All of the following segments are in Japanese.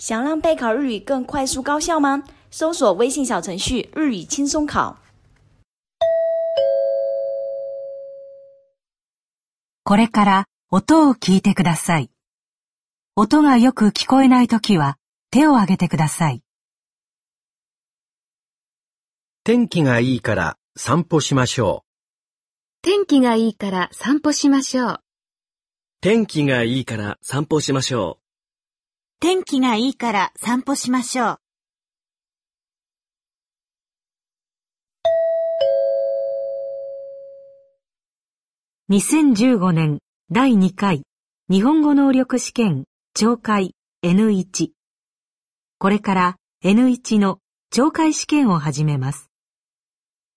想让备考日语更快速高效吗？搜索微信小程序“日语轻松考”。これから音を聞いてください。音がよく聞こえないときは手を挙げてください。天気がいいから散歩しましょ天気がいいから散歩しましょう。天気がいいから散歩しましょ天気がいいから散歩しましょう。2015年第2回日本語能力試験懲戒 N1 これから N1 の懲戒試験を始めます。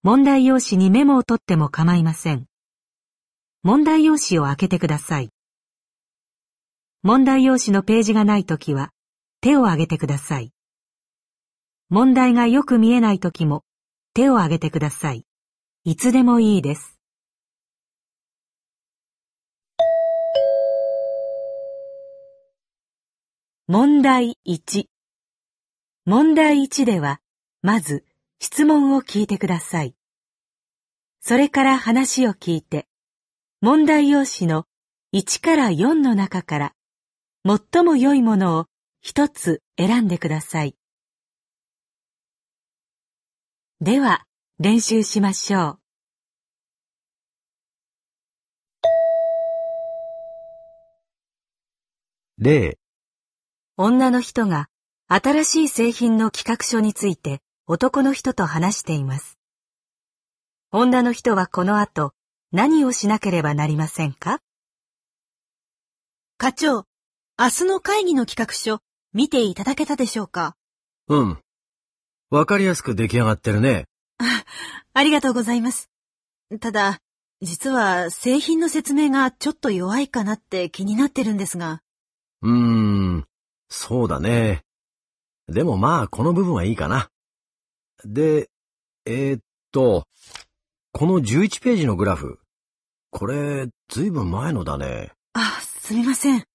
問題用紙にメモを取っても構いません。問題用紙を開けてください。問題用紙のページがないときは手を挙げてください。問題がよく見えないときも手を挙げてください。いつでもいいです。問題1問題1では、まず質問を聞いてください。それから話を聞いて、問題用紙の1から4の中から、最も良いものを一つ選んでください。では、練習しましょう。う。例、女の人が新しい製品の企画書について男の人と話しています。女の人はこの後何をしなければなりませんか？課長、明日の会議の企画書、見ていただけたでしょうか？うん。わかりやすく出来上がってるね。ありがとうございます。ただ、実は製品の説明がちょっと弱いかなって気になってるんですが。うーん、そうだね。でもまあ、この部分はいいかな。で、えー、っと、この11ページのグラフ。これ、ずいぶん前のだね。あ、すみません。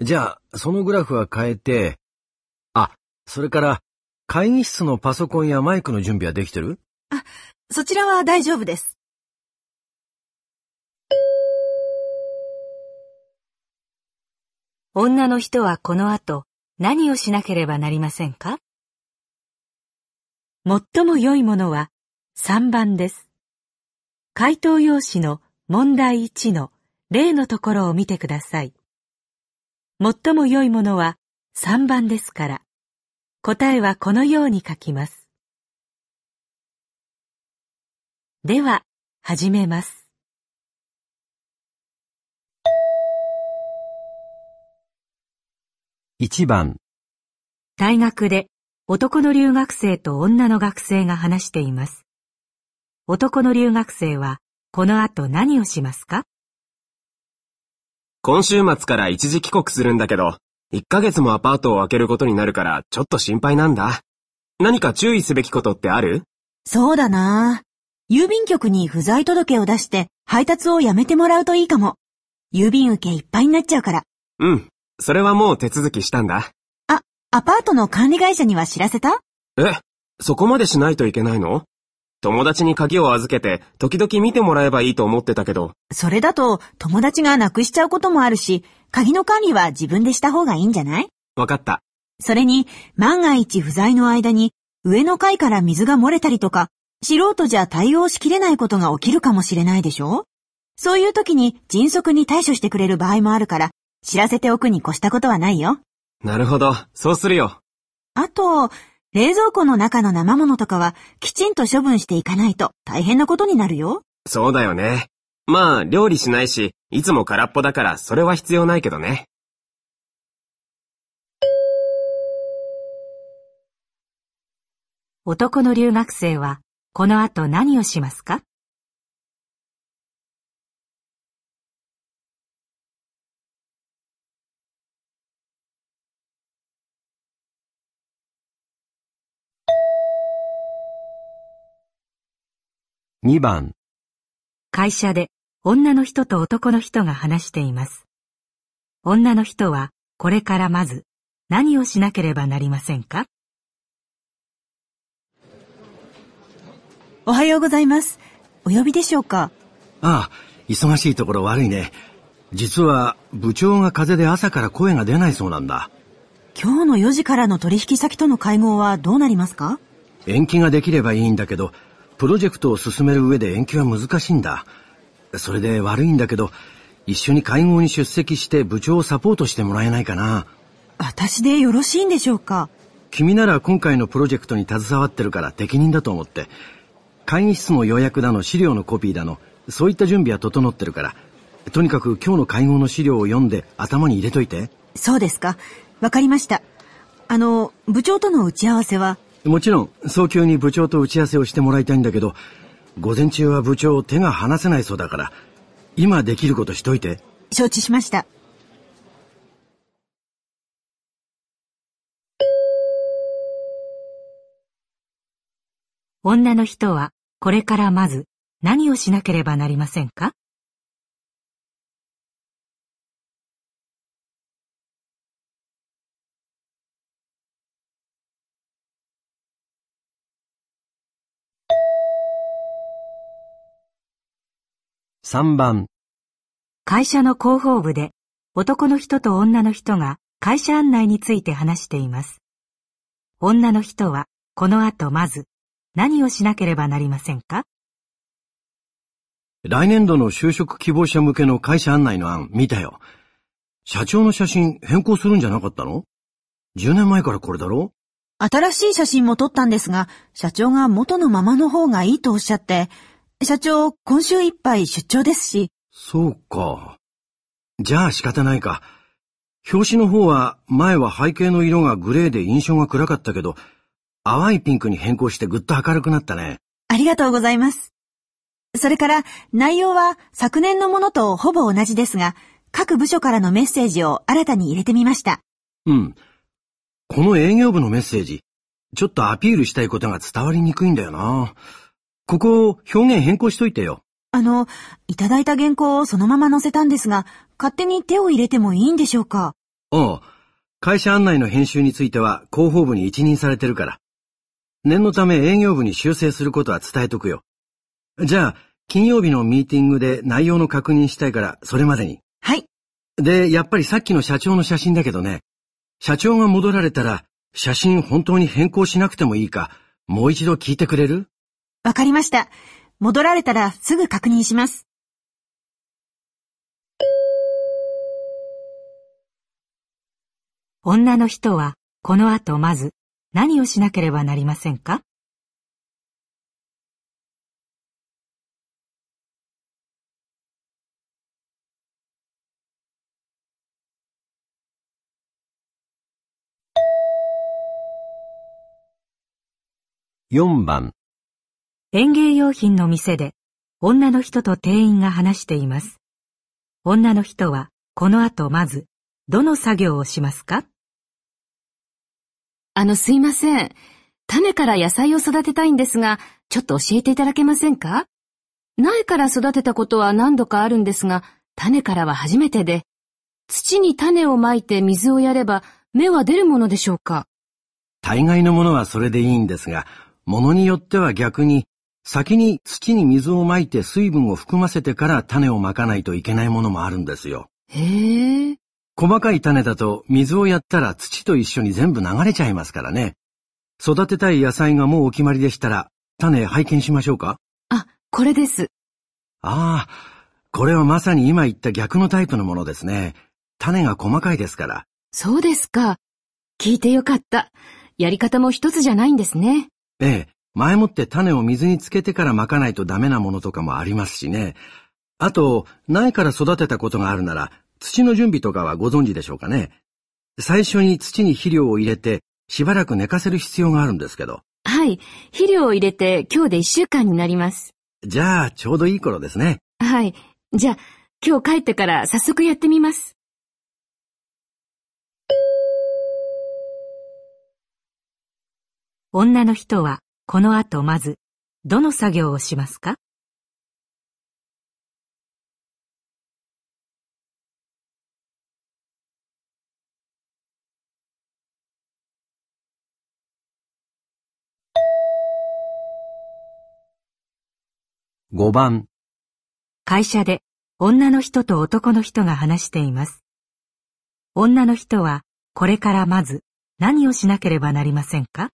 じゃあ、そのグラフは変えて、あ、それから、会議室のパソコンやマイクの準備はできてる？あそちらは大丈夫です。女の人はこの後何をしなければなりませんか？最も良いものは3番です。回答用紙の問題1の例のところを見てください。最も良いものは3番ですから、答えはこのように書きます。では、始めます。1番、大学で男の留学生と女の学生が話しています。男の留学生はこの後何をしますか？今週末から一時帰国するんだけど、1ヶ月もアパートを空けることになるからちょっと心配なんだ。何か注意すべきことってある？そうだな郵便局に不在届を出して配達をやめてもらうといいかも。郵便受けいっぱいになっちゃうから。うん。それはもう手続きしたんだ。あ、アパートの管理会社には知らせた？え、そこまでしないといけないの？友達に鍵を預けて時々見てもらえばいいと思ってたけど。それだと友達がなくしちゃうこともあるし、鍵の管理は自分でした方がいいんじゃない？わかった。それに、万が一不在の間に上の階から水が漏れたりとか、素人じゃ対応しきれないことが起きるかもしれないでしょ？そういう時に迅速に対処してくれる場合もあるから、知らせておくに越したことはないよ。なるほど。そうするよ。あと、冷蔵庫の中の生物とかはきちんと処分していかないと大変なことになるよ。そうだよね。まあ、料理しないし、いつも空っぽだからそれは必要ないけどね。男の留学生はこの後何をしますか？2番、会社で女の人と男の人が話しています。女の人はこれからまず何をしなければなりませんか？おはようございます。お呼びでしょうか？ああ、忙しいところ悪いね。実は部長が風邪で朝から声が出ないそうなんだ。今日の4時からの取引先との会合はどうなりますか？延期ができればいいんだけど、プロジェクトを進める上で延期は難しいんだ。それで悪いんだけど、一緒に会合に出席して部長をサポートしてもらえないかな。私でよろしいんでしょうか？君なら今回のプロジェクトに携わってるから適任だと思って。会議室の予約だの資料のコピーだの、そういった準備は整ってるから。とにかく今日の会合の資料を読んで頭に入れといて。そうですか。わかりました。あの、部長との打ち合わせはもちろん、早急に部長と打ち合わせをしてもらいたいんだけど、午前中は部長手が離せないそうだから、今できることしといて。承知しました。女の人はこれからまず何をしなければなりませんか？3番、会社の広報部で男の人と女の人が会社案内について話しています。女の人はこの後まず何をしなければなりませんか？来年度の就職希望者向けの会社案内の案見たよ。社長の写真変更するんじゃなかったの ?10 年前からこれだろ？新しい写真も撮ったんですが、社長が元のままの方がいいとおっしゃって、社長、今週いっぱい出張ですし、そうか。じゃあ仕方ないか。表紙の方は前は背景の色がグレーで印象が暗かったけど、淡いピンクに変更してぐっと明るくなったね。ありがとうございます。それから、内容は昨年のものとほぼ同じですが、各部署からのメッセージを新たに入れてみました。うん。この営業部のメッセージ、ちょっとアピールしたいことが伝わりにくいんだよな。ここを表現変更しといてよ。あの、いただいた原稿をそのまま載せたんですが、勝手に手を入れてもいいんでしょうか？ああ、会社案内の編集については広報部に一任されてるから。念のため営業部に修正することは伝えとくよ。じゃあ、金曜日のミーティングで内容の確認したいから、それまでに。はい。で、やっぱりさっきの社長の写真だけどね、社長が戻られたら、写真本当に変更しなくてもいいか、もう一度聞いてくれる？わかりました。戻られたらすぐ確認します。女の人はこの後まず何をしなければなりませんか？4番、園芸用品の店で女の人と店員が話しています。女の人はこの後まずどの作業をしますか？あの、すいません。種から野菜を育てたいんですが、ちょっと教えていただけませんか？苗から育てたことは何度かあるんですが、種からは初めてで、土に種をまいて水をやれば芽は出るものでしょうか？大概のものはそれでいいんですが、ものによっては逆に、先に土に水をまいて水分を含ませてから種をまかないといけないものもあるんですよ。へえ。細かい種だと水をやったら土と一緒に全部流れちゃいますからね。育てたい野菜がもうお決まりでしたら、種拝見しましょうか？あ、これです。ああ、これはまさに今言った逆のタイプのものですね。種が細かいですから。そうですか。聞いてよかった。やり方も一つじゃないんですね。ええ、前もって種を水につけてからまかないとダメなものとかもありますしね。あと、苗から育てたことがあるなら、土の準備とかはご存知でしょうかね。最初に土に肥料を入れて、しばらく寝かせる必要があるんですけど。はい。肥料を入れて今日で一週間になります。じゃあ、ちょうどいい頃ですね。はい。じゃあ、今日帰ってから早速やってみます。女の人はこの後まず、どの作業をしますか？5番。会社で女の人と男の人が話しています。女の人はこれからまず何をしなければなりませんか？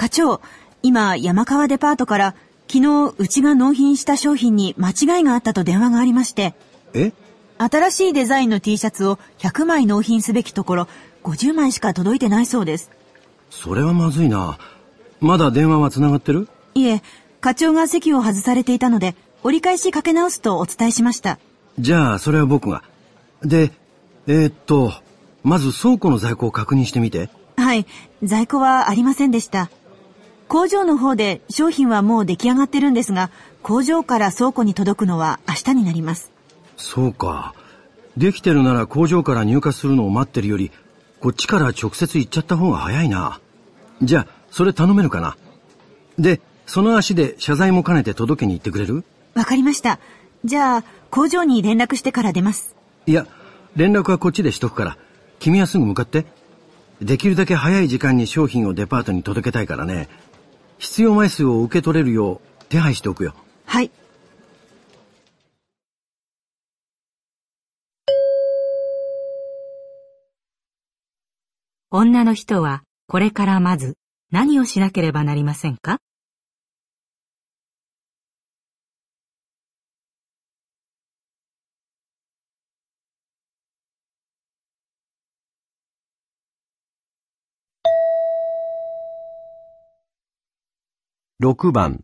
課長、今、山川デパートから、昨日、うちが納品した商品に間違いがあったと電話がありまして、え？新しいデザインの T シャツを100枚納品すべきところ、50枚しか届いてないそうです。それはまずいな。まだ電話は繋がってる？いえ、課長が席を外されていたので、折り返しかけ直すとお伝えしました。じゃあ、それは僕が。で、えーっと、まず倉庫の在庫を確認してみて。はい、在庫はありませんでした。工場の方で商品はもう出来上がってるんですが、工場から倉庫に届くのは明日になります。そうか。できてるなら工場から入荷するのを待ってるより、こっちから直接行っちゃった方が早いな。じゃあ、それ頼めるかな？で、その足で謝罪も兼ねて届けに行ってくれる？わかりました。じゃあ、工場に連絡してから出ます。いや、連絡はこっちでしとくから、君はすぐ向かって。できるだけ早い時間に商品をデパートに届けたいからね。必要枚数を受け取れるよう手配しておくよ。はい。女の人はこれからまず何をしなければなりませんか？6番、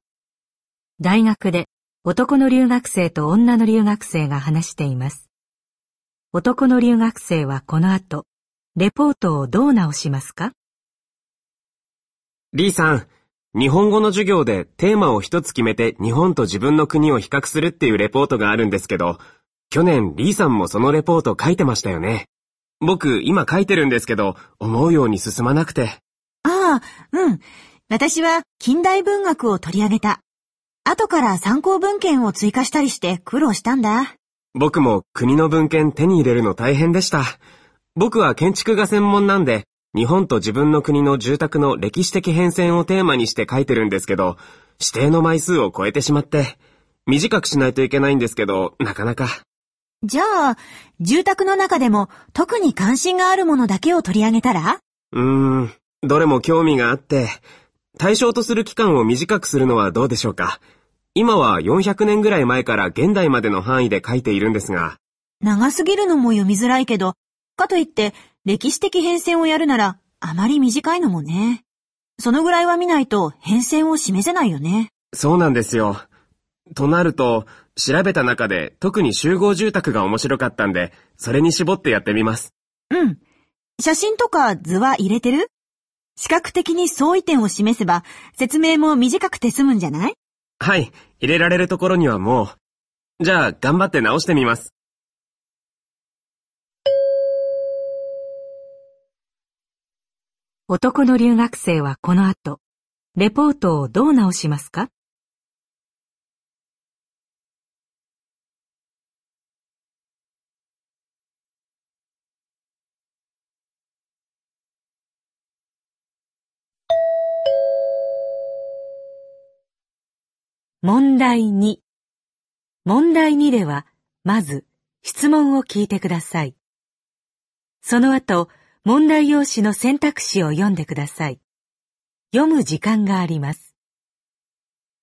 大学で男の留学生と女の留学生が話しています。男の留学生はこの後、レポートをどう直しますか？リーさん、日本語の授業でテーマを一つ決めて日本と自分の国を比較するっていうレポートがあるんですけど、去年リーさんもそのレポート書いてましたよね。僕今書いてるんですけど、思うように進まなくて。ああ、うん。私は近代文学を取り上げた。後から参考文献を追加したりして苦労したんだ。僕も国の文献手に入れるの大変でした。僕は建築が専門なんで、日本と自分の国の住宅の歴史的変遷をテーマにして書いてるんですけど、指定の枚数を超えてしまって、短くしないといけないんですけど、なかなか。じゃあ、住宅の中でも特に関心があるものだけを取り上げたら？うーん、どれも興味があって、対象とする期間を短くするのはどうでしょうか？今は400年ぐらい前から現代までの範囲で書いているんですが、長すぎるのも読みづらいけど、かといって歴史的変遷をやるならあまり短いのもね。そのぐらいは見ないと変遷を示せないよね。そうなんですよ。となると、調べた中で特に集合住宅が面白かったんで、それに絞ってやってみます。うん。写真とか図は入れてる？視覚的に相違点を示せば説明も短くて済むんじゃない？はい、入れられるところにはもう。じゃあ、頑張って直してみます。男の留学生はこの後、レポートをどう直しますか？問題2問題2では、まず質問を聞いてください。その後、問題用紙の選択肢を読んでください。読む時間があります。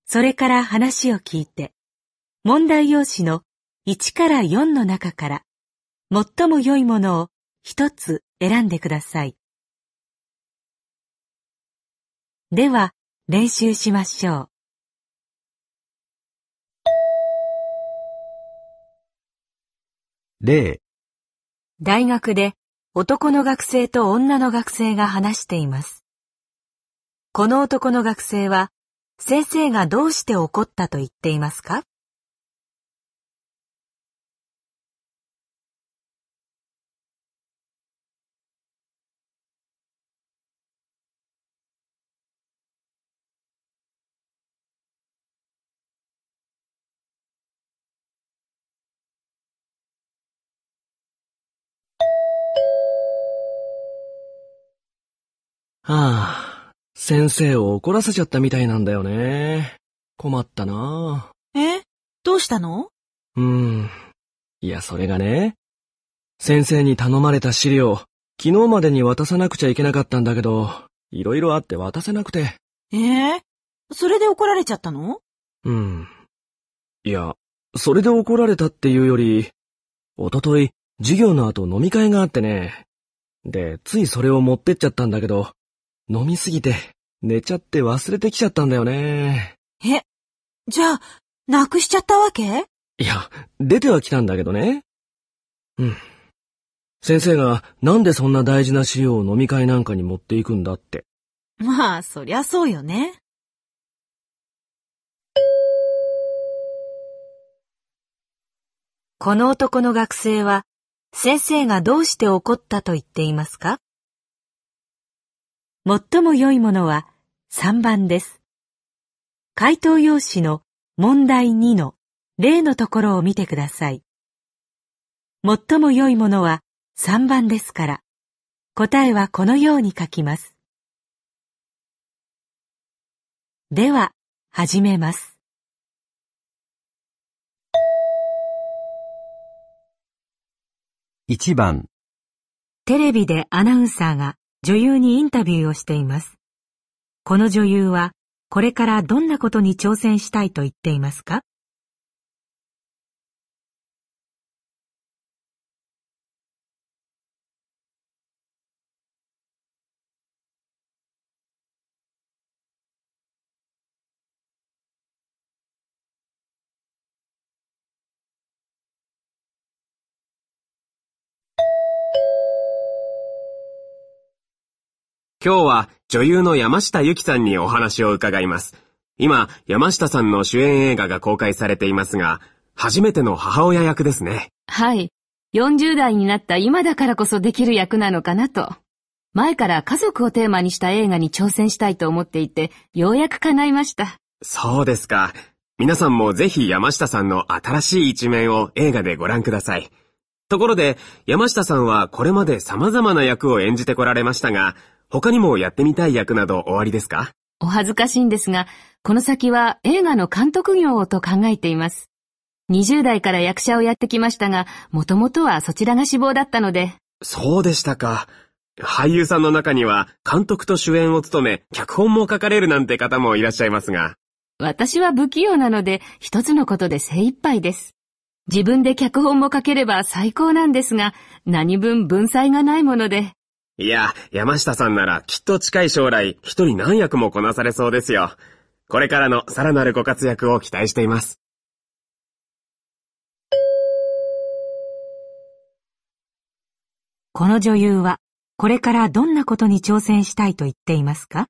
それから話を聞いて、問題用紙の1から4の中から、最も良いものを一つ選んでください。では、練習しましょう。例、大学で男の学生と女の学生が話しています。この男の学生は先生がどうして怒ったと言っていますか？はあ、先生を怒らせちゃったみたいなんだよね。困ったなえ？どうしたの？うーん。いや、それがね。先生に頼まれた資料、昨日までに渡さなくちゃいけなかったんだけど、いろいろあって渡せなくて。ええ？それで怒られちゃったの？うん。いや、それで怒られたっていうより、おととい、授業の後飲み会があってね。で、ついそれを持ってっちゃったんだけど、飲みすぎて、寝ちゃって忘れてきちゃったんだよね。えじゃあ、なくしちゃったわけ？いや、出ては来たんだけどね。うん。先生がなんでそんな大事な資料を飲み会なんかに持っていくんだって。まあ、そりゃそうよね。この男の学生は、先生がどうして怒ったと言っていますか？最も良いものは3番です。回答用紙の問題2の例のところを見てください。最も良いものは3番ですから、答えはこのように書きます。では、始めます。1番、テレビでアナウンサーが女優にインタビューをしています。この女優はこれからどんなことに挑戦したいと言っていますか？今日は女優の山下由紀さんにお話を伺います。今、山下さんの主演映画が公開されていますが、初めての母親役ですね。はい。40代になった今だからこそできる役なのかなと。前から家族をテーマにした映画に挑戦したいと思っていて、ようやく叶いました。そうですか。皆さんもぜひ山下さんの新しい一面を映画でご覧ください。ところで、山下さんはこれまで様々な役を演じてこられましたが、他にもやってみたい役などおありですか？お恥ずかしいんですが、この先は映画の監督業をと考えています。20代から役者をやってきましたが、もともとはそちらが志望だったので、そうでしたか。俳優さんの中には監督と主演を務め、脚本も書かれるなんて方もいらっしゃいますが、私は不器用なので一つのことで精一杯です。自分で脚本も書ければ最高なんですが、何分文才がないもので、いや、山下さんならきっと近い将来、一人何役もこなされそうですよ。これからのさらなるご活躍を期待しています。この女優はこれからどんなことに挑戦したいと言っていますか？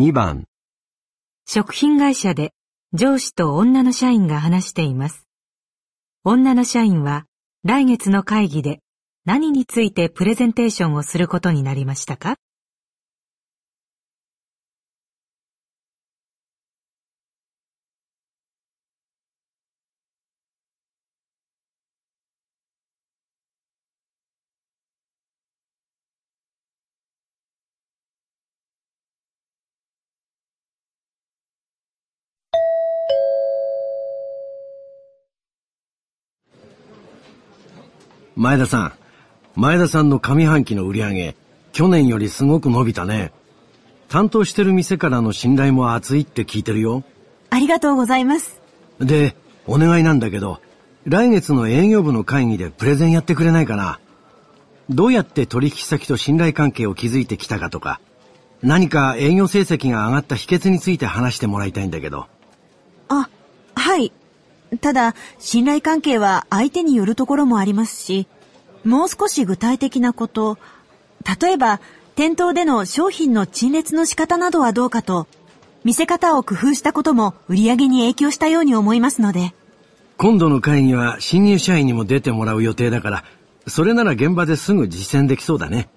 2番、食品会社で上司と女の社員が話しています。女の社員は来月の会議で何についてプレゼンテーションをすることになりましたか？前田さん。前田さんの上半期の売り上げ、去年よりすごく伸びたね。担当してる店からの信頼も厚いって聞いてるよ。ありがとうございます。で、お願いなんだけど、来月の営業部の会議でプレゼンやってくれないかな。どうやって取引先と信頼関係を築いてきたかとか、何か営業成績が上がった秘訣について話してもらいたいんだけど。あ、はい。ただ、信頼関係は相手によるところもありますし、もう少し具体的なこと、例えば、店頭での商品の陳列の仕方などはどうかと、見せ方を工夫したことも売り上げに影響したように思いますので、今度の会議は新入社員にも出てもらう予定だから、それなら現場ですぐ実践できそうだね。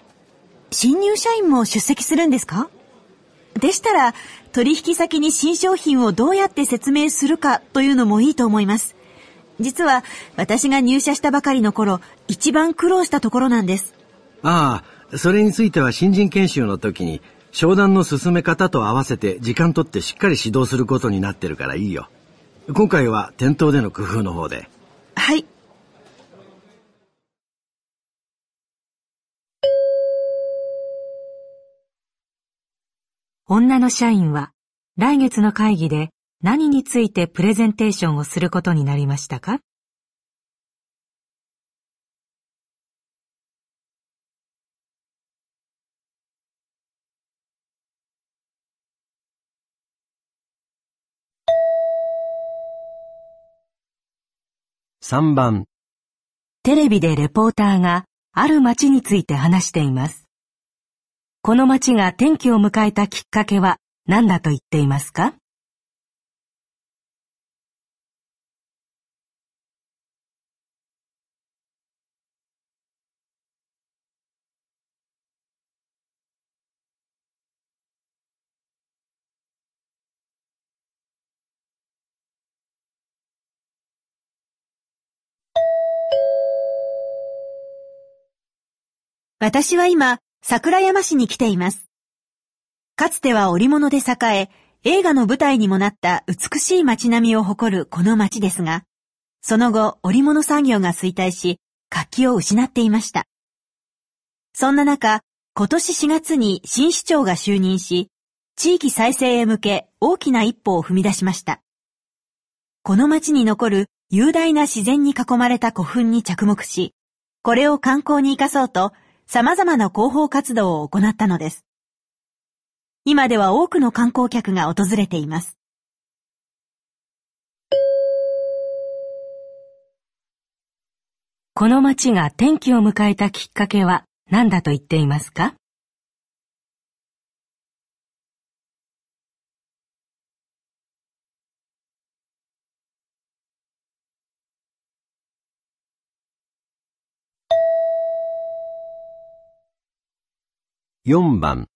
新入社員も出席するんですか？でしたら、取引先に新商品をどうやって説明するかというのもいいと思います。実は、私が入社したばかりの頃、一番苦労したところなんです。ああ、それについては新人研修の時に、商談の進め方と合わせて時間とってしっかり指導することになってるからいいよ。今回は店頭での工夫の方で。はい。女の社員は来月の会議で何についてプレゼンテーションをすることになりましたか？3番テレビでレポーターがある街について話しています。この街が転機を迎えたきっかけは何だと言っていますか？私は今、桜山市に来ています。かつては織物で栄え、映画の舞台にもなった美しい街並みを誇るこの街ですが、その後織物産業が衰退し、活気を失っていました。そんな中、今年4月に新市長が就任し、地域再生へ向け大きな一歩を踏み出しました。この街に残る雄大な自然に囲まれた古墳に着目し、これを観光に活かそうと様々な広報活動を行ったのです。今では多くの観光客が訪れています。この街が転機を迎えたきっかけは何だと言っていますか？4番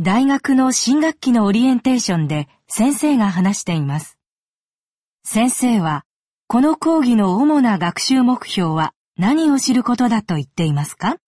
大学の新学期のオリエンテーションで先生が話しています。先生は、この講義の主な学習目標は何を知ることだと言っていますか？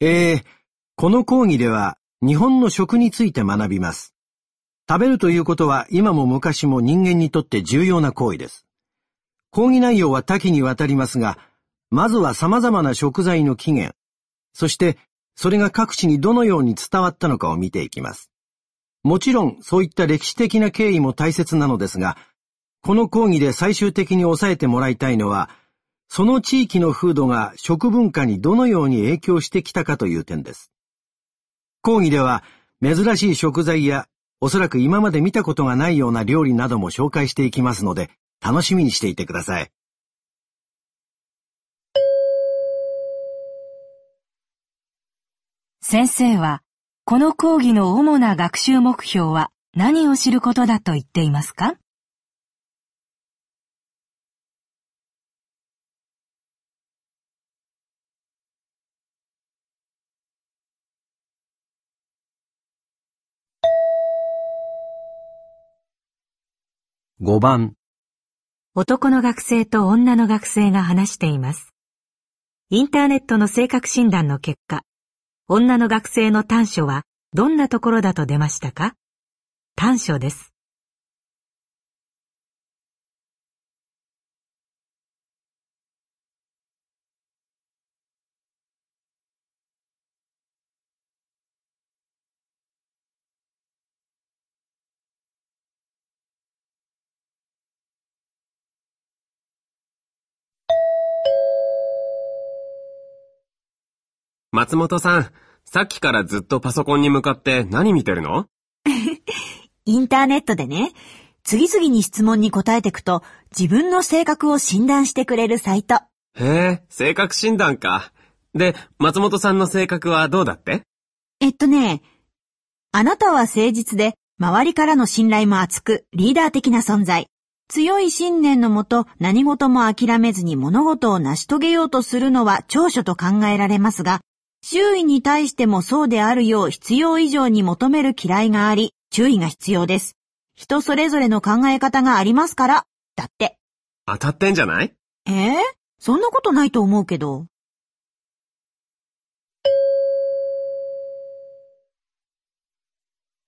えー、この講義では日本の食について学びます。食べるということは今も昔も人間にとって重要な行為です。講義内容は多岐にわたりますが、まずは様々な食材の起源、そしてそれが各地にどのように伝わったのかを見ていきます。もちろんそういった歴史的な経緯も大切なのですが、この講義で最終的に押さえてもらいたいのは、その地域の風土が食文化にどのように影響してきたかという点です。講義では珍しい食材やおそらく今まで見たことがないような料理なども紹介していきますので楽しみにしていてください。先生はこの講義の主な学習目標は何を知ることだと言っていますか？5番男の学生と女の学生が話しています。インターネットの性格診断の結果、女の学生の短所はどんなところだと出ましたか？短所です。松本さん、さっきからずっとパソコンに向かって何見てるの？インターネットでね、次々に質問に答えていくと自分の性格を診断してくれるサイト。へえ、性格診断か。で、松本さんの性格はどうだって？えっとね、あなたは誠実で周りからの信頼も厚くリーダー的な存在。強い信念のもと何事も諦めずに物事を成し遂げようとするのは長所と考えられますが、周囲に対してもそうであるよう必要以上に求める嫌いがあり、注意が必要です。人それぞれの考え方がありますから、だって。当たってんじゃない？えー、そんなことないと思うけど。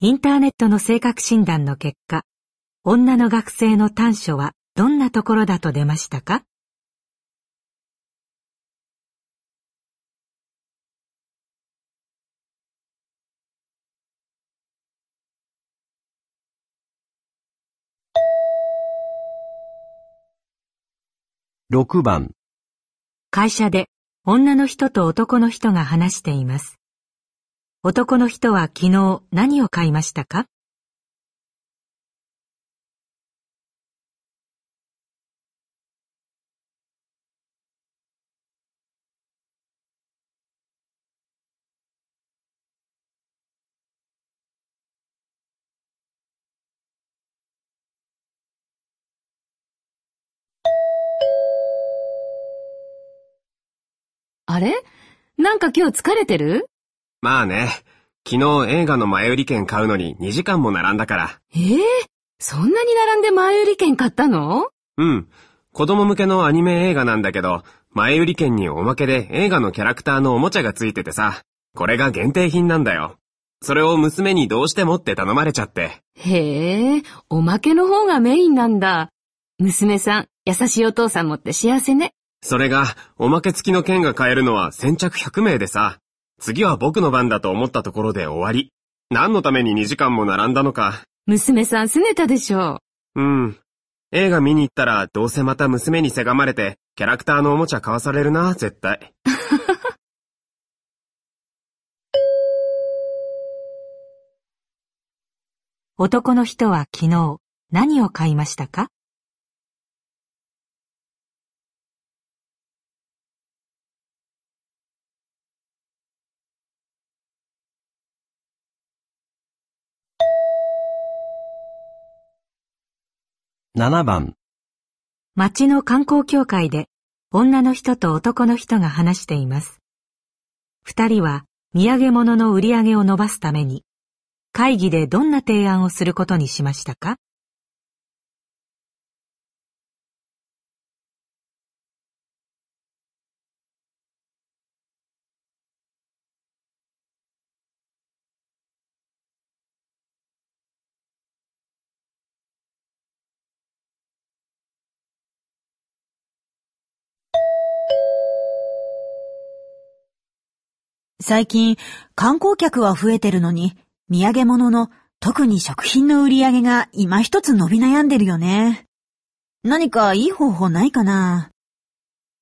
インターネットの性格診断の結果、女の学生の短所はどんなところだと出ましたか？6番、会社で女の人と男の人が話しています。男の人は昨日何を買いましたか？あれ？なんか今日疲れてる？まあね。昨日映画の前売り券買うのに2時間も並んだから。ええそんなに並んで前売り券買ったの？うん。子供向けのアニメ映画なんだけど、前売り券におまけで映画のキャラクターのおもちゃがついててさ、これが限定品なんだよ。それを娘にどうしてもって頼まれちゃって。へえ、おまけの方がメインなんだ。娘さん、優しいお父さんもって幸せね。それが、おまけ付きの券が買えるのは先着100名でさ、次は僕の番だと思ったところで終わり。何のために2時間も並んだのか。娘さん拗ねたでしょうん。映画見に行ったらどうせまた娘にせがまれて、キャラクターのおもちゃ買わされるな、絶対。男の人は昨日何を買いましたか？7番、町の観光協会で女の人と男の人が話しています。二人は土産物の売り上げを伸ばすために会議でどんな提案をすることにしましたか？最近、観光客は増えてるのに、土産物の、特に食品の売り上げが今一つ伸び悩んでるよね。何かいい方法ないかな？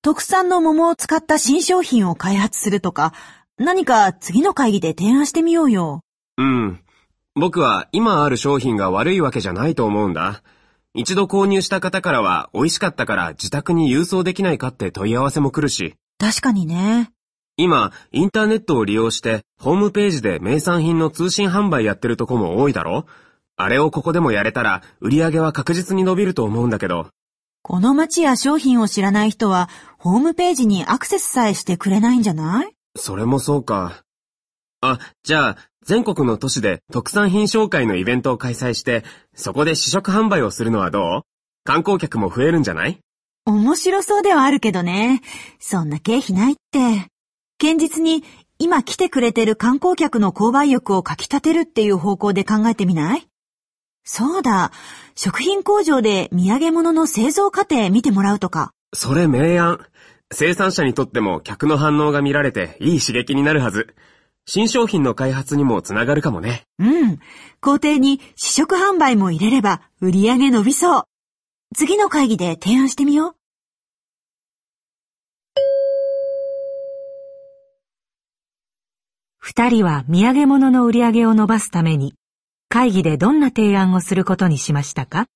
特産の桃を使った新商品を開発するとか、何か次の会議で提案してみようよ。うん。僕は今ある商品が悪いわけじゃないと思うんだ。一度購入した方からは美味しかったから自宅に郵送できないかって問い合わせも来るし、確かにね。今、インターネットを利用してホームページで名産品の通信販売やってるとこも多いだろ？あれをここでもやれたら売り上げは確実に伸びると思うんだけど。この街や商品を知らない人は、ホームページにアクセスさえしてくれないんじゃない？それもそうか。あ、じゃあ、全国の都市で特産品紹介のイベントを開催して、そこで試食販売をするのはどう？観光客も増えるんじゃない？面白そうではあるけどね。そんな経費ないって。現実に今来てくれてる観光客の購買欲をかき立てるっていう方向で考えてみない？そうだ。食品工場で土産物の製造過程見てもらうとか。それ明暗。生産者にとっても客の反応が見られていい刺激になるはず。新商品の開発にもつながるかもね。うん。工程に試食販売も入れれば売り上げ伸びそう。次の会議で提案してみよう。二人は土産物の売り上げを伸ばすために、会議でどんな提案をすることにしましたか？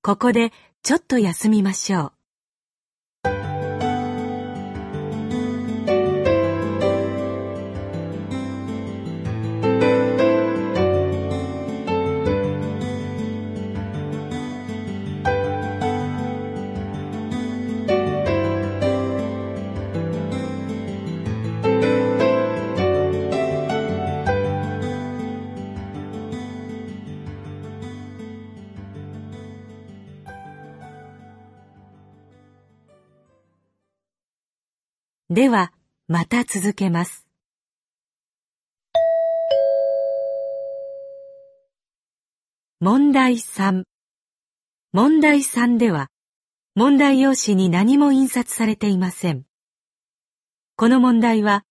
ここでちょっと休みましょう。では、また続けます。問題3。問題3では、問題用紙に何も印刷されていません。この問題は、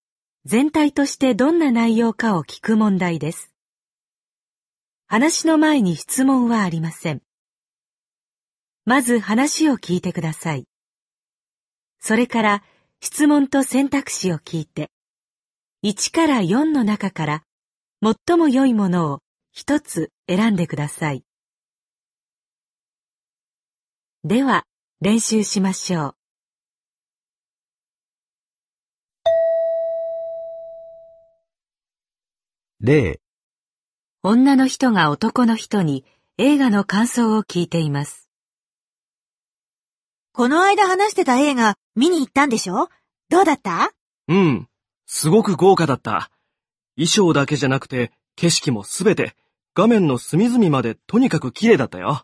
全体としてどんな内容かを聞く問題です。話の前に質問はありません。まず話を聞いてください。それから、質問と選択肢を聞いて、1から4の中から最も良いものを一つ選んでください。では、練習しましょう。例、女の人が男の人に映画の感想を聞いています。この間話してた映画見に行ったんでしょ？どうだった？うん。すごく豪華だった。衣装だけじゃなくて、景色もすべて、画面の隅々までとにかく綺麗だったよ。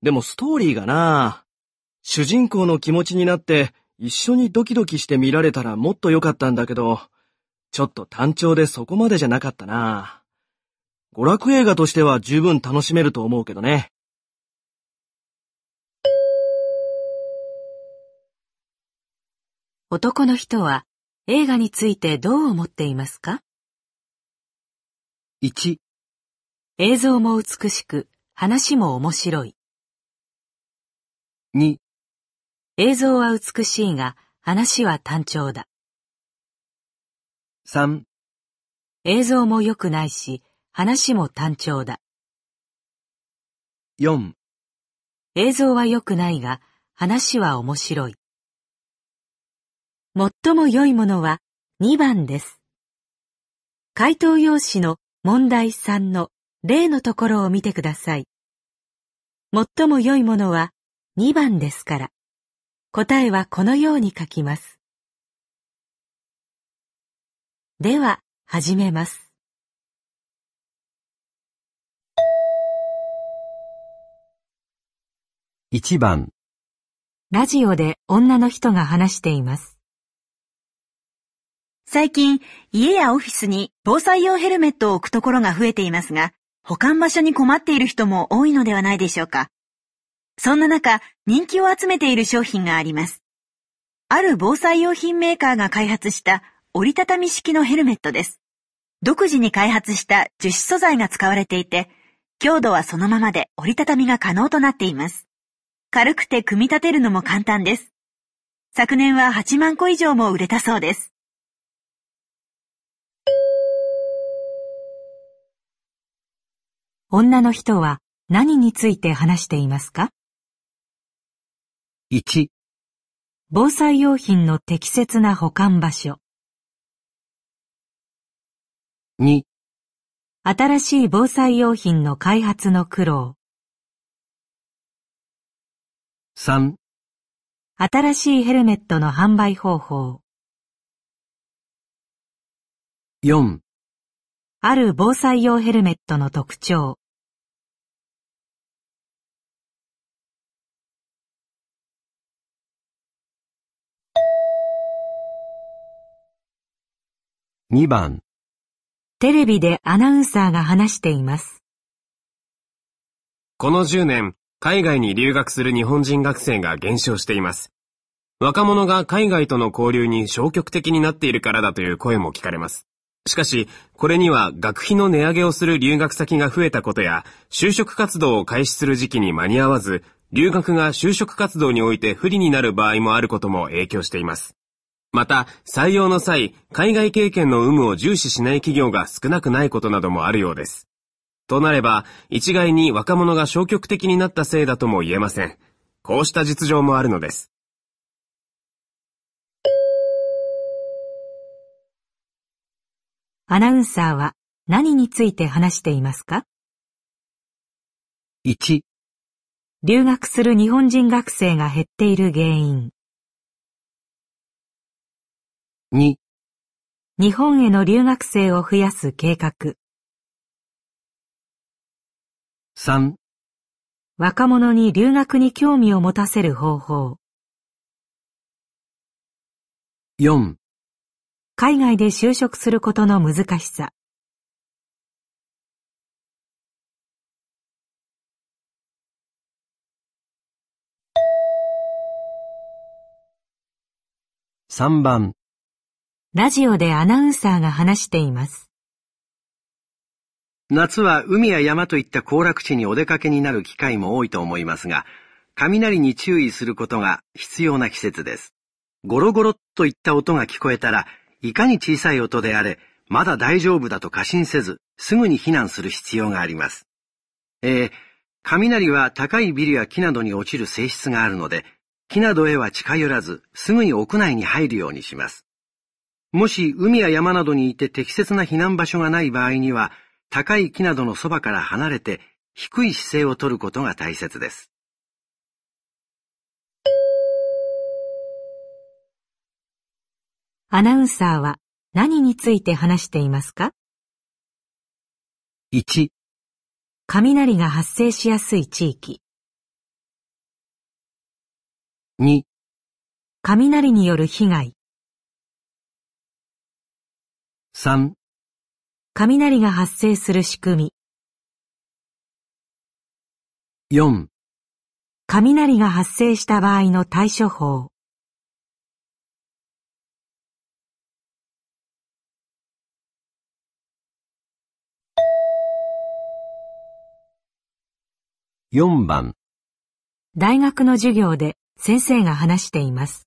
でもストーリーがな主人公の気持ちになって、一緒にドキドキして見られたらもっと良かったんだけど、ちょっと単調でそこまでじゃなかったな娯楽映画としては十分楽しめると思うけどね。男の人は映画についてどう思っていますか？1、映像も美しく、話も面白い。2、映像は美しいが、話は単調だ。3、映像も良くないし、話も単調だ。4、映像は良くないが、話は面白い。最も良いものは2番です。回答用紙の問題3の例のところを見てください。最も良いものは2番ですから、答えはこのように書きます。では、始めます。1番、ラジオで女の人が話しています。最近、家やオフィスに防災用ヘルメットを置くところが増えていますが、保管場所に困っている人も多いのではないでしょうか。そんな中、人気を集めている商品があります。ある防災用品メーカーが開発した折りたたみ式のヘルメットです。独自に開発した樹脂素材が使われていて、強度はそのままで折りたたみが可能となっています。軽くて組み立てるのも簡単です。昨年は8万個以上も売れたそうです。女の人は何について話していますか？1、防災用品の適切な保管場所。2、新しい防災用品の開発の苦労。3、新しいヘルメットの販売方法。4、ある防災用ヘルメットの特徴。2番、テレビでアナウンサーが話しています。この10年、海外に留学する日本人学生が減少しています。若者が海外との交流に消極的になっているからだという声も聞かれます。しかし、これには学費の値上げをする留学先が増えたことや、就職活動を開始する時期に間に合わず、留学が就職活動において不利になる場合もあることも影響しています。また、採用の際、海外経験の有無を重視しない企業が少なくないことなどもあるようです。となれば、一概に若者が消極的になったせいだとも言えません。こうした実情もあるのです。アナウンサーは何について話していますか ?1 留学する日本人学生が減っている原因2日本への留学生を増やす計画。3若者に留学に興味を持たせる方法。4海外で就職することの難しさ。3番ラジオでアナウンサーが話しています。夏は海や山といった行楽地にお出かけになる機会も多いと思いますが、雷に注意することが必要な季節です。ゴロゴロといった音が聞こえたら、いかに小さい音であれ、まだ大丈夫だと過信せず、すぐに避難する必要があります。えー、雷は高いビルや木などに落ちる性質があるので、木などへは近寄らず、すぐに屋内に入るようにします。もし海や山などにいて適切な避難場所がない場合には、高い木などのそばから離れて低い姿勢をとることが大切です。アナウンサーは何について話していますか ?1 雷が発生しやすい地域2雷による被害3雷が発生する仕組み。4雷が発生した場合の対処法。4番。大学の授業で先生が話しています。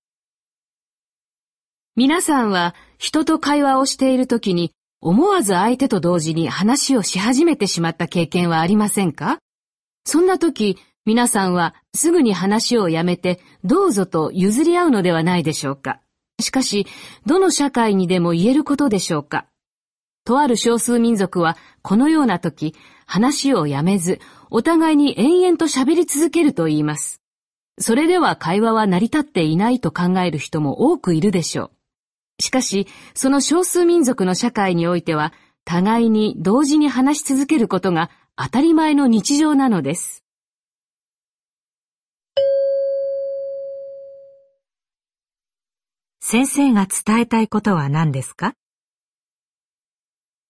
皆さんは人と会話をしているときに思わず相手と同時に話をし始めてしまった経験はありませんか？そんな時、皆さんはすぐに話をやめてどうぞと譲り合うのではないでしょうか？しかし、どの社会にでも言えることでしょうか？とある少数民族はこのような時、話をやめず、お互いに延々と喋り続けると言います。それでは会話は成り立っていないと考える人も多くいるでしょう。しかし、その少数民族の社会においては、互いに同時に話し続けることが当たり前の日常なのです。先生が伝えたいことは何ですか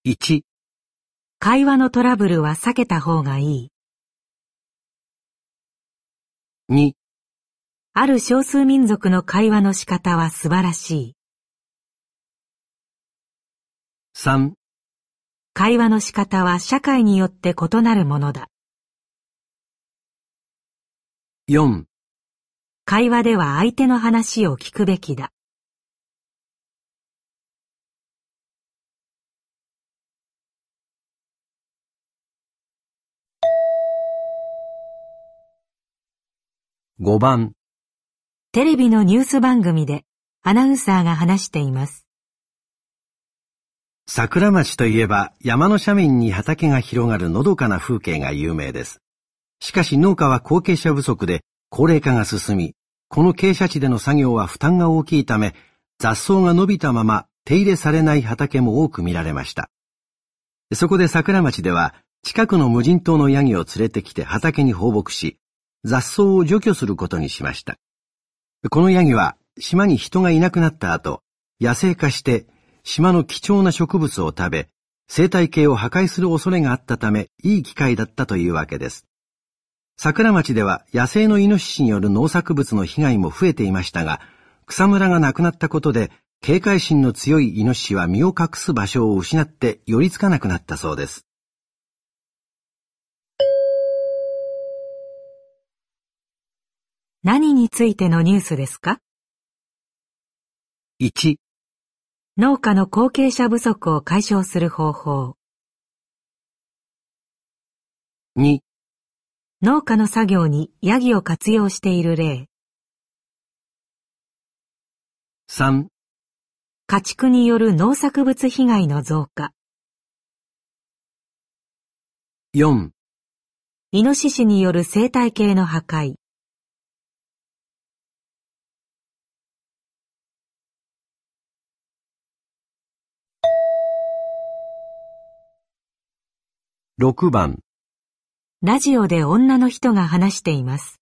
?1 会話のトラブルは避けた方がいい。2ある少数民族の会話の仕方は素晴らしい。3会話の仕方は社会によって異なるものだ。4会話では相手の話を聞くべきだ。5番テレビのニュース番組でアナウンサーが話しています。桜町といえば山の斜面に畑が広がるのどかな風景が有名です。しかし農家は後継者不足で高齢化が進み、この傾斜地での作業は負担が大きいため、雑草が伸びたまま手入れされない畑も多く見られました。そこで桜町では、近くの無人島のヤギを連れてきて畑に放牧し、雑草を除去することにしました。このヤギは島に人がいなくなった後、野生化して島の貴重な植物を食べ、生態系を破壊する恐れがあったため、いい機会だったというわけです。桜町では野生のイノシシによる農作物の被害も増えていましたが、草むらがなくなったことで、警戒心の強いイノシシは身を隠す場所を失って寄りつかなくなったそうです。何についてのニュースですか ?1 農家の後継者不足を解消する方法2、農家の作業にヤギを活用している例。3、家畜による農作物被害の増加。4、イノシシによる生態系の破壊。6番、ラジオで女の人が話しています。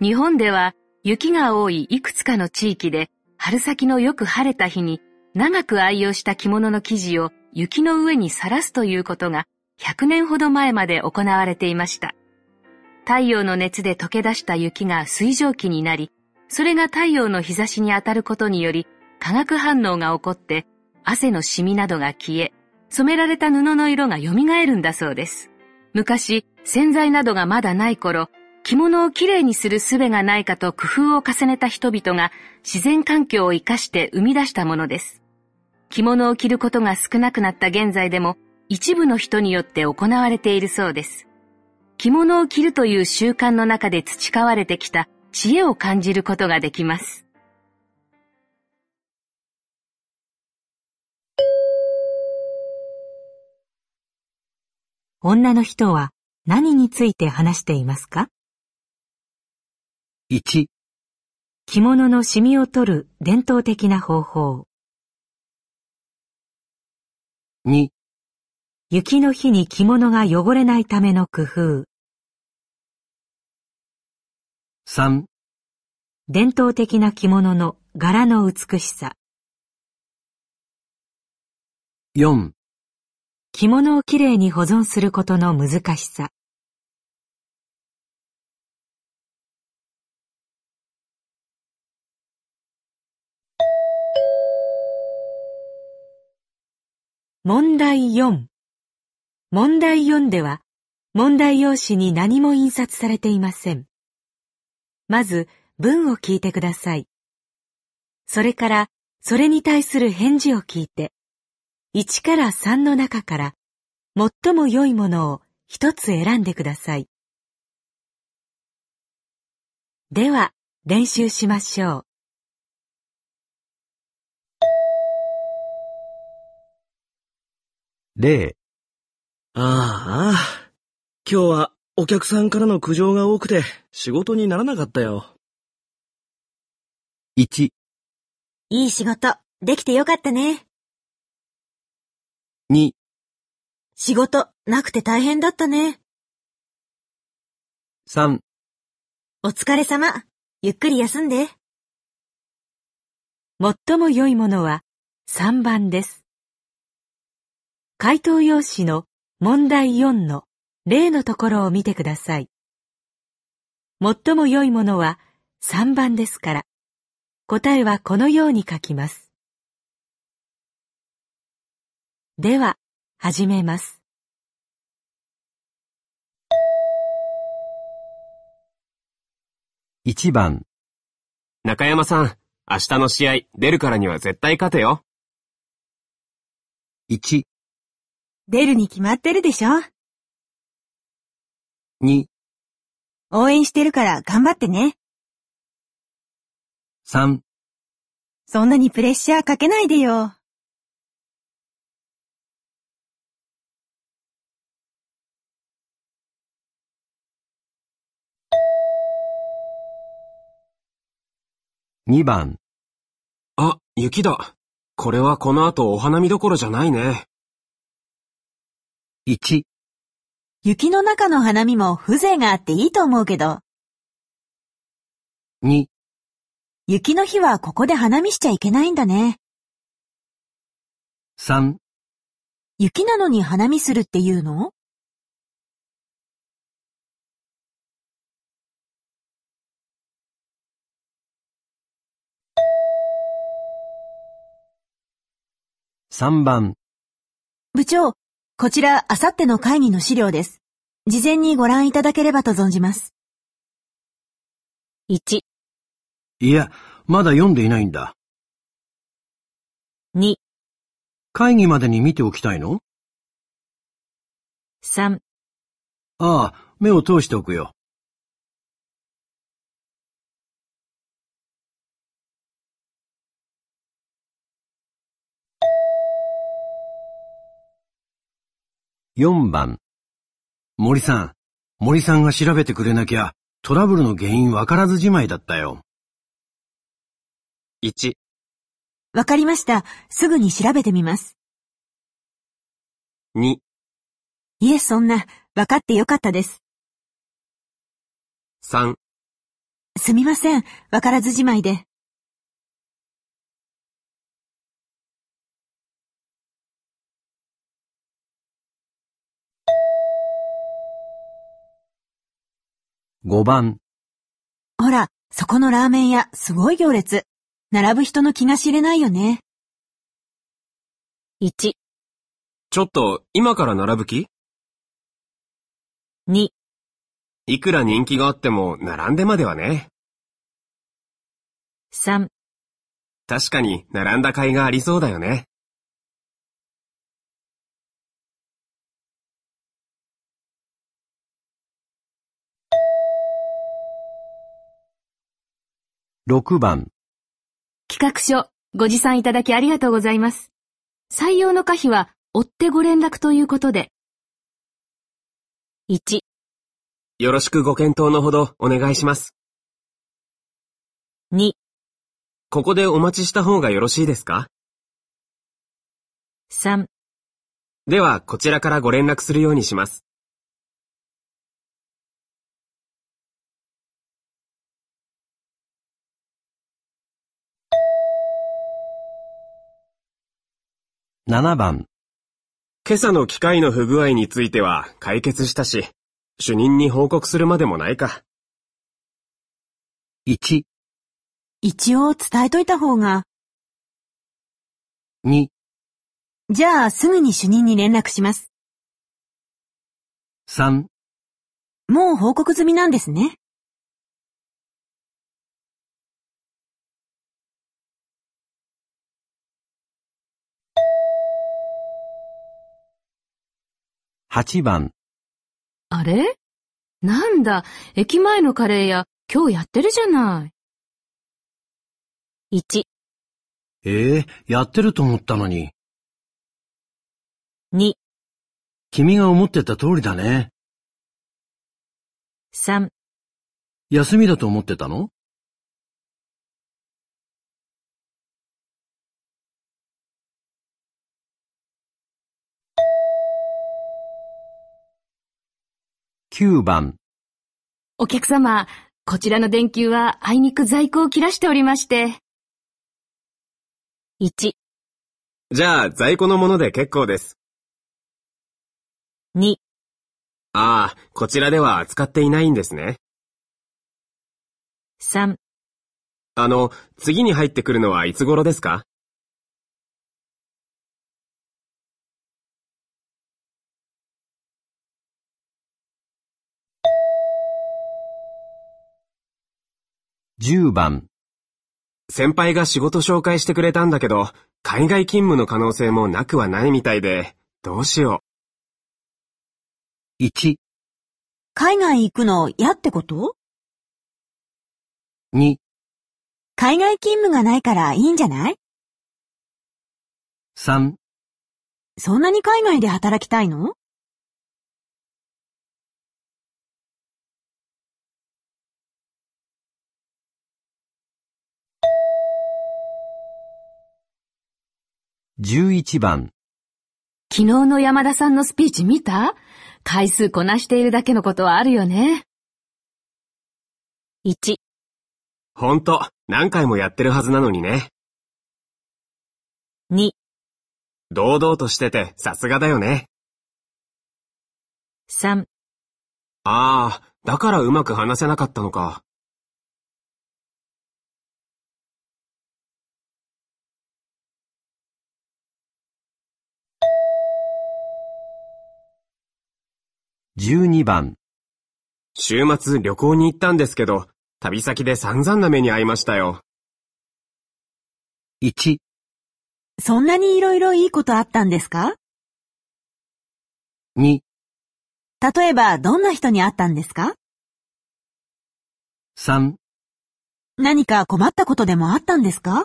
日本では雪が多いいくつかの地域で春先のよく晴れた日に長く愛用した着物の生地を雪の上にさらすということが100年ほど前まで行われていました。太陽の熱で溶け出した雪が水蒸気になり、それが太陽の日差しに当たることにより化学反応が起こって汗のシミなどが消え、染められた布の色が蘇るんだそうです。昔、洗剤などがまだない頃、着物をきれいにする術がないかと工夫を重ねた人々が自然環境を生かして生み出したものです。着物を着ることが少なくなった現在でも一部の人によって行われているそうです。着物を着るという習慣の中で培われてきた知恵を感じることができます。女の人は何について話していますか？1、着物のシミを取る伝統的な方法。2、雪の日に着物が汚れないための工夫。3、伝統的な着物の柄の美しさ。4、着物をきれいに保存することの難しさ。問題4問題4では、問題用紙に何も印刷されていません。まず、文を聞いてください。それから、それに対する返事を聞いて、1から3の中から、最も良いものを一つ選んでください。では、練習しましょう。例、ああ、今日はお客さんからの苦情が多くて仕事にならなかったよ。1、いい仕事、できてよかったね。2、仕事、なくて大変だったね。3、お疲れ様。ゆっくり休んで。最も良いものは3番です。回答用紙の問題4の例のところを見てください。最も良いものは3番ですから、答えはこのように書きます。では、始めます。1番、中山さん、明日の試合出るからには絶対勝てよ。1、出るに決まってるでしょ2、応援してるから頑張ってね。3、そんなにプレッシャーかけないでよ。2番、あ、雪だ。これはこの後お花見どころじゃないね。1、雪の中の花見も風情があっていいと思うけど、2、雪の日はここで花見しちゃいけないんだね。3、雪なのに花見するっていうの？3番、部長、こちら、あさっての会議の資料です。事前にご覧いただければと存じます。1、いや、まだ読んでいないんだ。2、会議までに見ておきたいの？3、ああ、目を通しておくよ。4番。森さん。森さんが調べてくれなきゃ、トラブルの原因わからずじまいだったよ。1、わかりました。すぐに調べてみます。2、いえ、そんな、わかってよかったです。3、すみません。わからずじまいで。5番。ほら、そこのラーメン屋、すごい行列。並ぶ人の気が知れないよね。1、ちょっと、今から並ぶ気？2、いくら人気があっても、並んでまではね。3、確かに、並んだ甲斐がありそうだよね。6番。企画書、ご持参いただきありがとうございます。採用の可否は、追ってご連絡ということで。1、よろしくご検討のほど、お願いします。2、ここでお待ちした方がよろしいですか？3、では、こちらからご連絡するようにします。7番。今朝の機械の不具合については解決したし、主任に報告するまでもないか。1、一応伝えといた方が。2、じゃあ、すぐに主任に連絡します。3、もう報告済みなんですね。8番。あれ？なんだ、駅前のカレー屋、今日やってるじゃない。1、ええやってると思ったのに。2、君が思ってた通りだね。3、休みだと思ってたの？9番。お客様、こちらの電球はあいにく在庫を切らしておりまして。1、じゃあ、在庫のもので結構です。2、ああ、こちらでは扱っていないんですね。3、あの、次に入ってくるのはいつ頃ですか？10番。先輩が仕事紹介してくれたんだけど、海外勤務の可能性もなくはないみたいで、どうしよ1、海外行くの嫌ってこと？2、海外勤務がないからいいんじゃない？3、そんなに海外で働きたいの？11番。昨日の山田さんのスピーチ見た？回数こなしているだけのことはあるよね。1、う。ほんと、何回もやってるはずなのにね。2、堂々としてて、さすがだよね。3、ああ、だからうまく話せなかったのか。12番。週末旅行に行ったんですけど、旅先で散々な目に遭いましたよ。1、そんなにいろいろいいことあったんですか？2、例えば、どんな人に会ったんですか？3、何か困ったことでもあったんですか？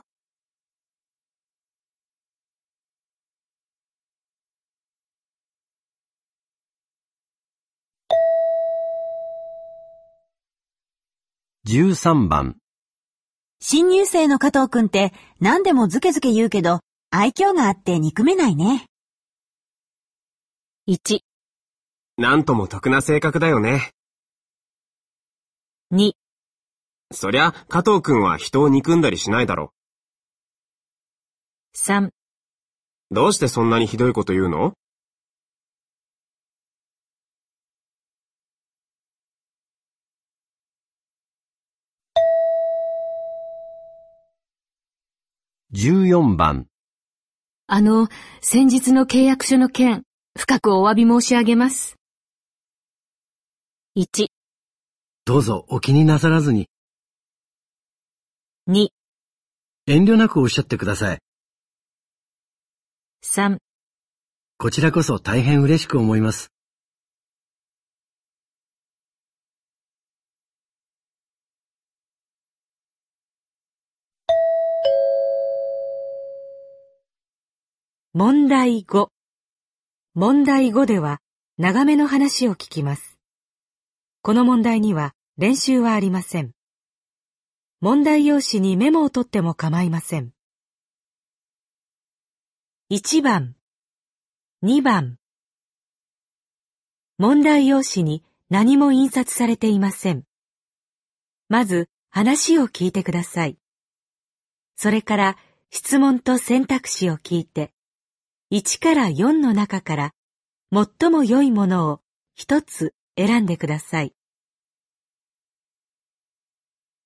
13番、新入生の加藤くんって何でもズケズケ言うけど、愛嬌があって憎めないね。1、なんとも得な性格だよね。2、そりゃ、加藤くんは人を憎んだりしないだろ3、う。どうしてそんなにひどいこと言うの？14番、あの、先日の契約書の件、深くお詫び申し上げます。1、どうぞお気になさらずに、2、遠慮なくおっしゃってください。3、こちらこそ大変嬉しく思います。問題5。問題5では長めの話を聞きます。この問題には練習はありません。問題用紙にメモを取っても構いません。1番、2番。問題用紙に何も印刷されていません。まず話を聞いてください。それから質問と選択肢を聞いて、1から4の中から最も良いものを一つ選んでください。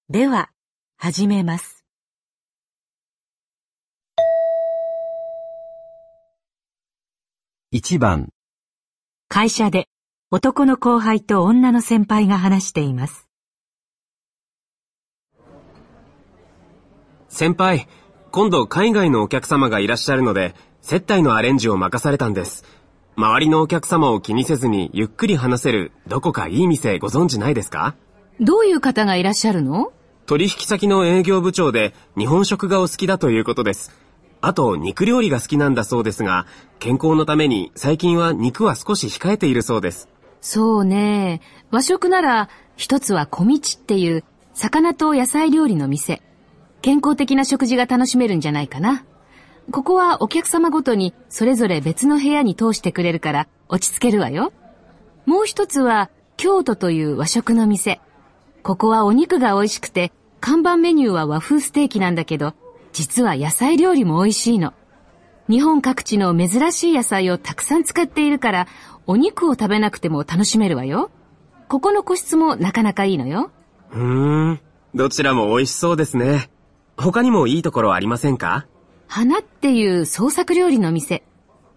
では、始めます。1番、会社で男の後輩と女の先輩が話しています。先輩、今度海外のお客様がいらっしゃるので、接待のアレンジを任されたんです。周りのお客様を気にせずにゆっくり話せるどこかいい店ご存知ないですか？どういう方がいらっしゃるの？取引先の営業部長で日本食がお好きだということです。あと肉料理が好きなんだそうですが、健康のために最近は肉は少し控えているそうです。そうね。和食なら、一つは小道っていう、魚と野菜料理の店。健康的な食事が楽しめるんじゃないかな。ここはお客様ごとにそれぞれ別の部屋に通してくれるから落ち着けるわよ。もう一つは京都という和食の店。ここはお肉が美味しくて看板メニューは和風ステーキなんだけど実は野菜料理も美味しいの。日本各地の珍しい野菜をたくさん使っているからお肉を食べなくても楽しめるわよ。ここの個室もなかなかいいのよ。うーん、どちらも美味しそうですね。他にもいいところありませんか？花っていう創作料理の店。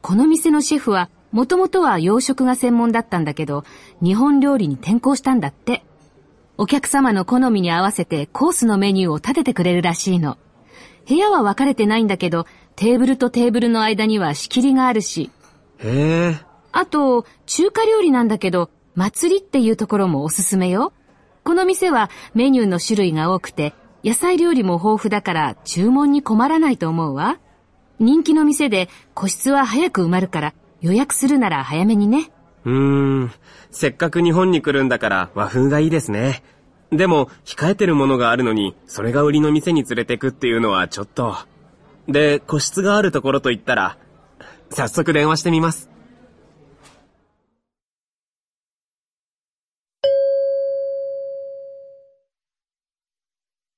この店のシェフは、もともとは洋食が専門だったんだけど、日本料理に転向したんだって。お客様の好みに合わせてコースのメニューを立ててくれるらしいの。部屋は分かれてないんだけど、テーブルとテーブルの間には仕切りがあるし、へえ、あと、中華料理なんだけど、祭りっていうところもおすすめよ。この店はメニューの種類が多くて、野菜料理も豊富だから注文に困らないと思うわ。人気の店で個室は早く埋まるから予約するなら早めにね。うーん、せっかく日本に来るんだから和風がいいですね。でも、控えてるものがあるのに、それが売りの店に連れてくっていうのはちょっと。で、個室があるところと言ったら、早速電話してみます。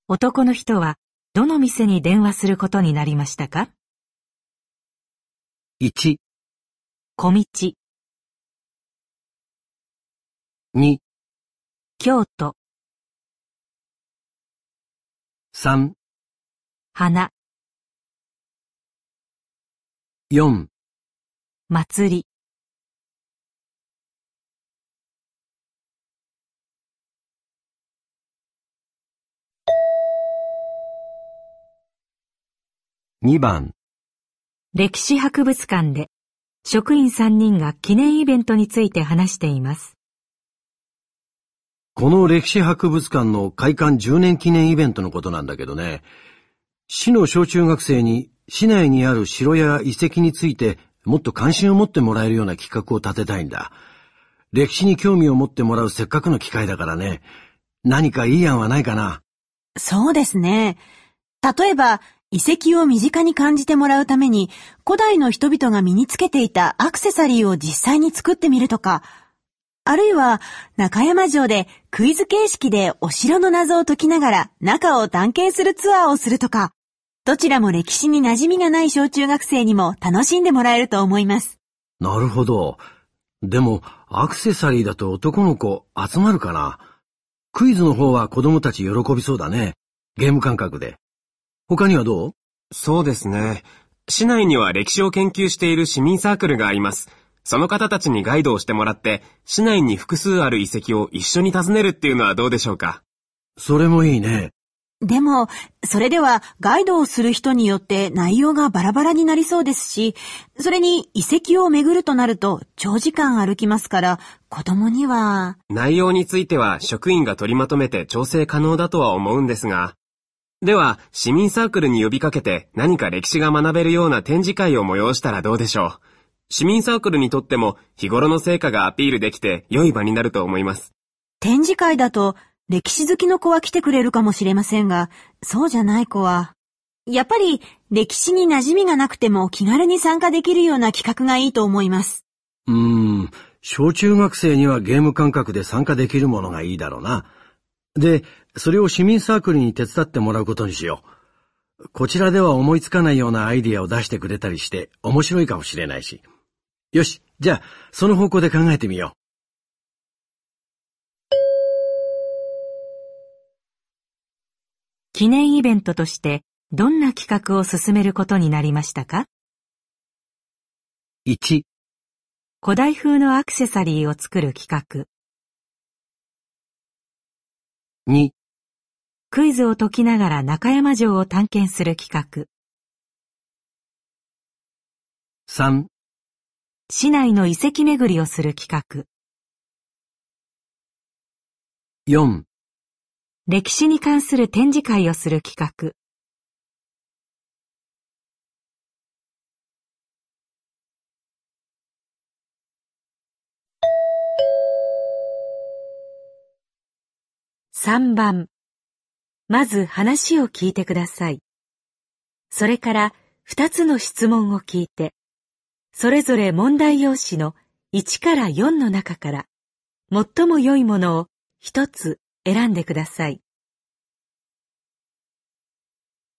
男の人はどの店に電話することになりましたか？1、小道、2、京都、3、花、4、祭り。2番、歴史博物館で職員3人が記念イベントについて話しています。この歴史博物館の開館10年記念イベントのことなんだけどね、市の小中学生に市内にある城や遺跡についてもっと関心を持ってもらえるような企画を立てたいんだ。歴史に興味を持ってもらうせっかくの機会だからね、何かいい案はないかな？そうですね。例えば、遺跡を身近に感じてもらうために、古代の人々が身につけていたアクセサリーを実際に作ってみるとか、あるいは、中山城でクイズ形式でお城の謎を解きながら中を探検するツアーをするとか、どちらも歴史に馴染みがない小中学生にも楽しんでもらえると思います。なるほど。でも、アクセサリーだと男の子集まるかな？クイズの方は子供たち喜びそうだね。ゲーム感覚で。他にはどう？そうですね。市内には歴史を研究している市民サークルがあります。その方たちにガイドをしてもらって、市内に複数ある遺跡を一緒に訪ねるっていうのはどうでしょうか？それもいいね。でも、それではガイドをする人によって内容がバラバラになりそうですし、それに遺跡を巡るとなると長時間歩きますから、子供には、内容については職員が取りまとめて調整可能だとは思うんですが。では、市民サークルに呼びかけて何か歴史が学べるような展示会を催したらどうでしょう？市民サークルにとっても日頃の成果がアピールできて良い場になると思います。展示会だと歴史好きの子は来てくれるかもしれませんが、そうじゃない子は、やっぱり歴史に馴染みがなくても気軽に参加できるような企画がいいと思います。うーん、小中学生にはゲーム感覚で参加できるものがいいだろうな。で、それを市民サークルに手伝ってもらうことにしよう。こちらでは思いつかないようなアイディアを出してくれたりして面白いかもしれないし。よし、じゃあ、その方向で考えてみよう。記念イベントとしてどんな企画を進めることになりましたか？1、古代風のアクセサリーを作る企画。2、クイズを解きながら中山城を探検する企画。3、市内の遺跡巡りをする企画。4、歴史に関する展示会をする企画。3番。まず話を聞いてください。それから2つの質問を聞いて、それぞれ問題用紙の1から4の中から、最も良いものを1つ選んでください。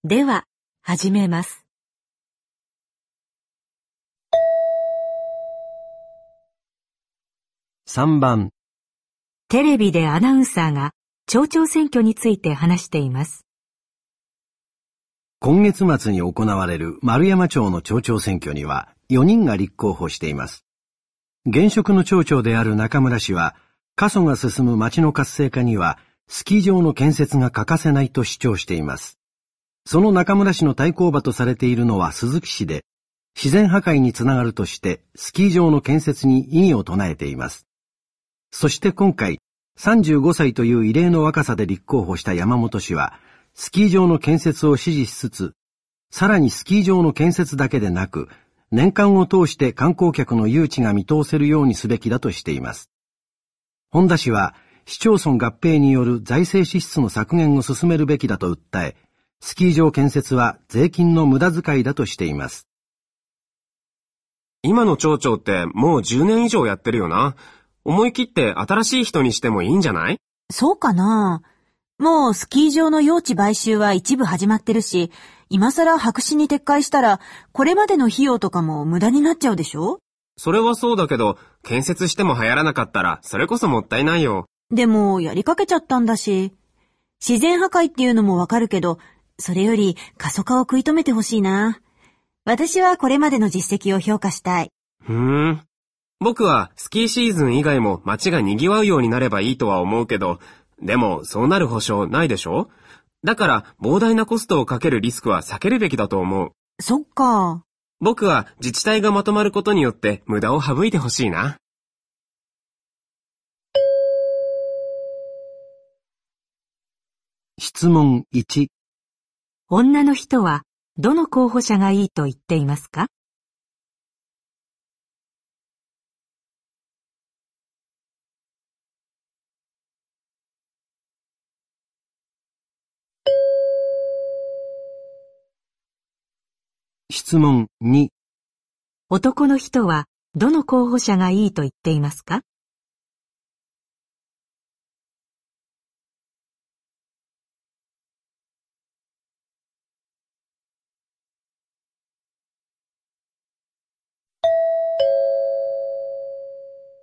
では、始めます。3番、テレビでアナウンサーが町長選挙について話しています。今月末に行われる丸山町の町長選挙には4人が立候補しています。現職の町長である中村氏は、過疎が進む町の活性化にはスキー場の建設が欠かせないと主張しています。その中村氏の対抗馬とされているのは鈴木氏で、自然破壊につながるとしてスキー場の建設に異議を唱えています。そして今回、35歳という異例の若さで立候補した山本氏は、スキー場の建設を支持しつつ、さらにスキー場の建設だけでなく、年間を通して観光客の誘致が見通せるようにすべきだとしています。本田氏は、市町村合併による財政支出の削減を進めるべきだと訴え、スキー場建設は税金の無駄遣いだとしています。今の町長ってもう10年以上やってるよな。思い切って新しい人にしてもいいんじゃない？そうかなもうスキー場の用地買収は一部始まってるし、今更白紙に撤回したら、これまでの費用とかも無駄になっちゃうでしょ？それはそうだけど、建設しても流行らなかったら、それこそもったいないよ。でも、やりかけちゃったんだし。自然破壊っていうのもわかるけど、それより過疎化を食い止めてほしいな。私はこれまでの実績を評価したい。ふーん。僕はスキーシーズン以外も街が賑わうようになればいいとは思うけど、でもそうなる保証ないでしょ？だから膨大なコストをかけるリスクは避けるべきだと思う。そっか。僕は自治体がまとまることによって無駄を省いてほしいな。質問1。女の人はどの候補者がいいと言っていますか？質問2男の人はどの候補者がいいと言っていますか？